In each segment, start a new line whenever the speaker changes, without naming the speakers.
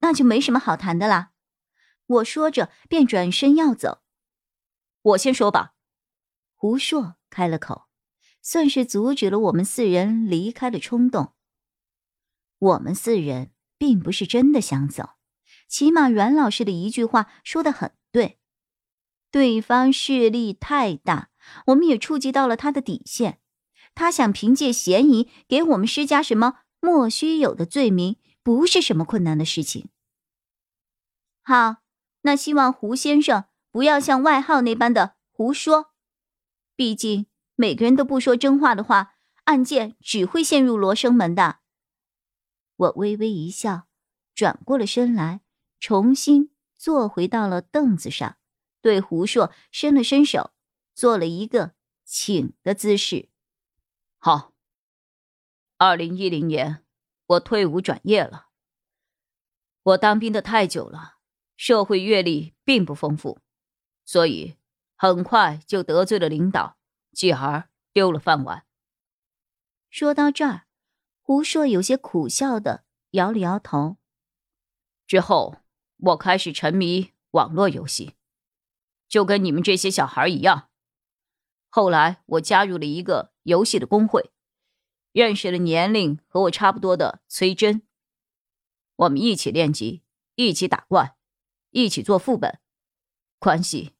那就没什么好谈的啦。我说着，便转身要走。
我先说吧。
胡硕开了口，算是阻止了我们四人离开的冲动。我们四人并不是真的想走，起码阮老师的一句话说的很对。对方势力太大，我们也触及到了他的底线。他想凭借嫌疑给我们施加什么莫须有的罪名。不是什么困难的事情。好，那希望胡先生不要像外号那般的胡说。毕竟每个人都不说真话的话，案件只会陷入罗生门的。我微微一笑，转过了身来，重新坐回到了凳子上，对胡硕伸了伸手，做了一个请的姿势。
好，二零一零年。我退伍转业了。我当兵的太久了，社会阅历并不丰富，所以很快就得罪了领导，继而丢了饭碗。
说到这儿，胡硕有些苦笑的摇了摇头。
之后，我开始沉迷网络游戏，就跟你们这些小孩一样。后来，我加入了一个游戏的工会。认识了年龄和我差不多的崔真，我们一起练级，一起打怪，一起做副本，关系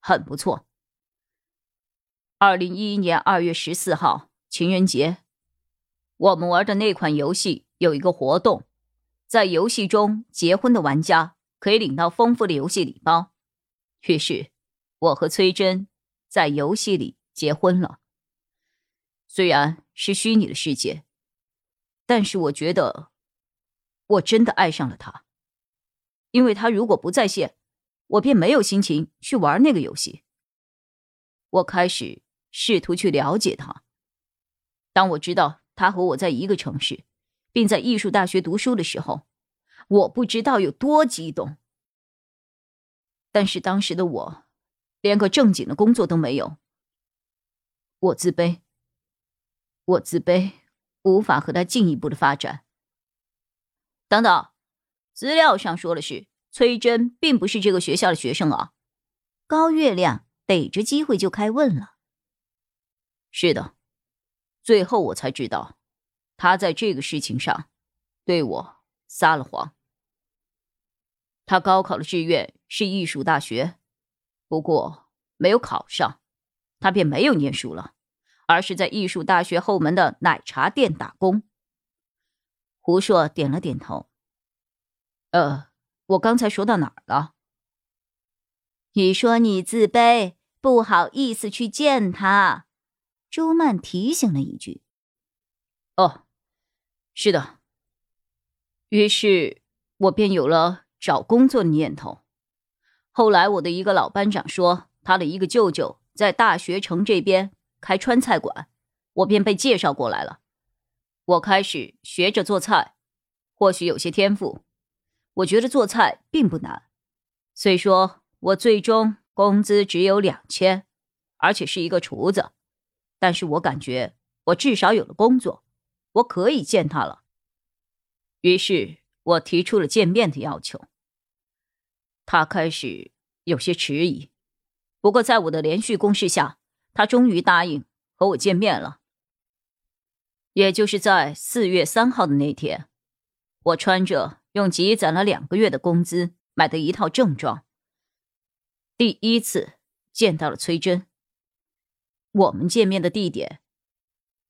很不错。二零一一年二月十四号情人节，我们玩的那款游戏有一个活动，在游戏中结婚的玩家可以领到丰富的游戏礼包。于是，我和崔真在游戏里结婚了。虽然。是虚拟的世界，但是我觉得我真的爱上了他，因为他如果不在线，我便没有心情去玩那个游戏。我开始试图去了解他。当我知道他和我在一个城市，并在艺术大学读书的时候，我不知道有多激动。但是当时的我，连个正经的工作都没有，我自卑。我自卑，无法和他进一步的发展。等等，资料上说的是崔真并不是这个学校的学生啊。
高月亮逮着机会就开问了。
是的，最后我才知道，他在这个事情上对我撒了谎。他高考的志愿是艺术大学，不过没有考上，他便没有念书了。而是在艺术大学后门的奶茶店打工。胡硕点了点头。呃，我刚才说到哪儿了？
你说你自卑，不好意思去见他。周曼提醒了一句。
哦，是的。于是我便有了找工作的念头。后来我的一个老班长说，他的一个舅舅在大学城这边。开川菜馆，我便被介绍过来了。我开始学着做菜，或许有些天赋。我觉得做菜并不难。虽说我最终工资只有两千，而且是一个厨子，但是我感觉我至少有了工作，我可以见他了。于是我提出了见面的要求。他开始有些迟疑，不过在我的连续攻势下。他终于答应和我见面了，也就是在四月三号的那天，我穿着用积攒了两个月的工资买的一套正装，第一次见到了崔真。我们见面的地点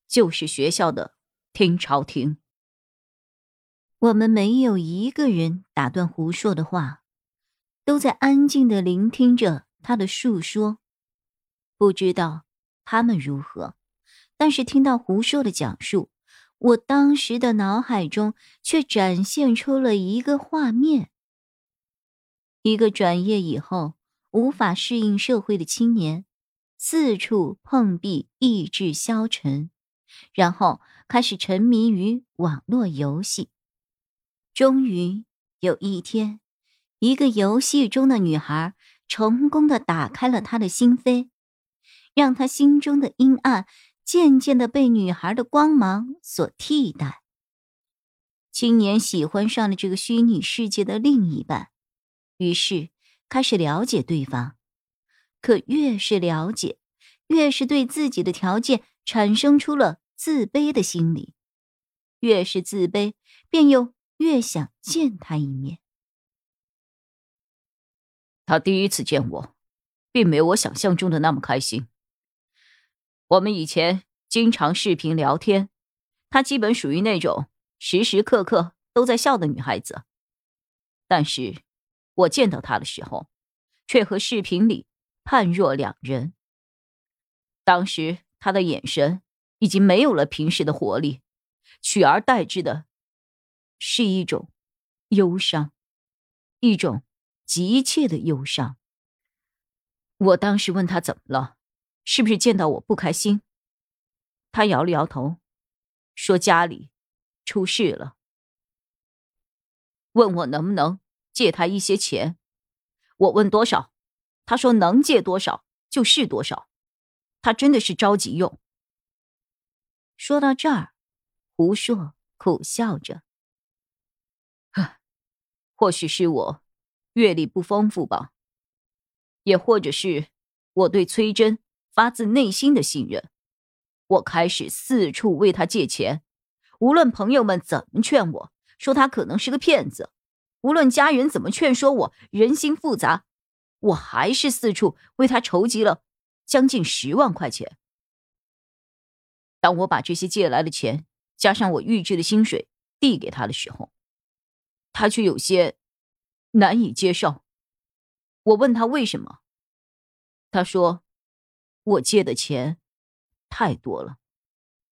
就是学校的听潮厅。
我们没有一个人打断胡说的话，都在安静的聆听着他的述说。不知道他们如何，但是听到胡说的讲述，我当时的脑海中却展现出了一个画面：一个转业以后无法适应社会的青年，四处碰壁，意志消沉，然后开始沉迷于网络游戏。终于有一天，一个游戏中的女孩成功的打开了他的心扉，让他心中的阴暗渐渐的被女孩的光芒所替代。青年喜欢上了这个虚拟世界的另一半，于是开始了解对方。可越是了解，越是对自己的条件产生出了自卑的心理，越是自卑，便又越想见他一面。
他第一次见我，并没有我想象中的那么开心。我们以前经常视频聊天，她基本属于那种。时时刻刻都在笑的女孩子，但是，我见到她的时候，却和视频里判若两人。当时她的眼神已经没有了平时的活力，取而代之的，是一种忧伤，一种急切的忧伤。我当时问她怎么了，是不是见到我不开心？他摇了摇头，说家里。出事了，问我能不能借他一些钱。我问多少，他说能借多少就是多少。他真的是着急用。
说到这儿，胡硕苦笑着：“
或许是我阅历不丰富吧，也或者是我对崔真发自内心的信任，我开始四处为他借钱。”无论朋友们怎么劝我说他可能是个骗子，无论家人怎么劝说我人心复杂，我还是四处为他筹集了将近十万块钱。当我把这些借来的钱加上我预支的薪水递给他的时候，他却有些难以接受。我问他为什么，他说：“我借的钱太多了，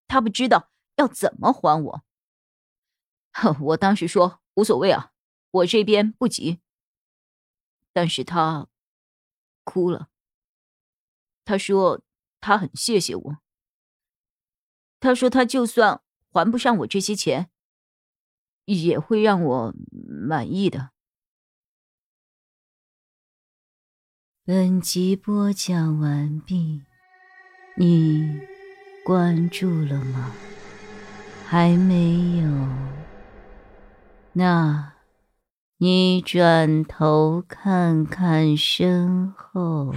他不知道。”要怎么还我？我当时说无所谓啊，我这边不急。但是他哭了，他说他很谢谢我。他说他就算还不上我这些钱，也会让我满意的。
本集播讲完毕，你关注了吗？还没有，那，你转头看看身后。